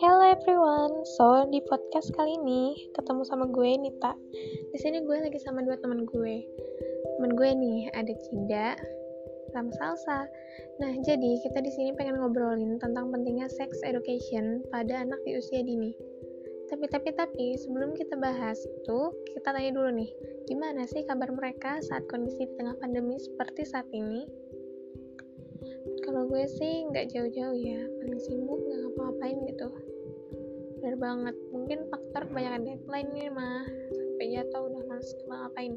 Hello everyone, so di podcast kali ini ketemu sama gue Nita. Di sini gue lagi sama dua teman gue. Temen gue nih ada Cinda sama Salsa. Nah jadi kita di sini pengen ngobrolin tentang pentingnya sex education pada anak di usia dini. Tapi tapi tapi sebelum kita bahas itu kita tanya dulu nih, gimana sih kabar mereka saat kondisi di tengah pandemi seperti saat ini? kalau gue sih nggak jauh-jauh ya paling sibuk banget. Mungkin faktor kebanyakan deadline nih mah. Sampai jatuh udah males ngapain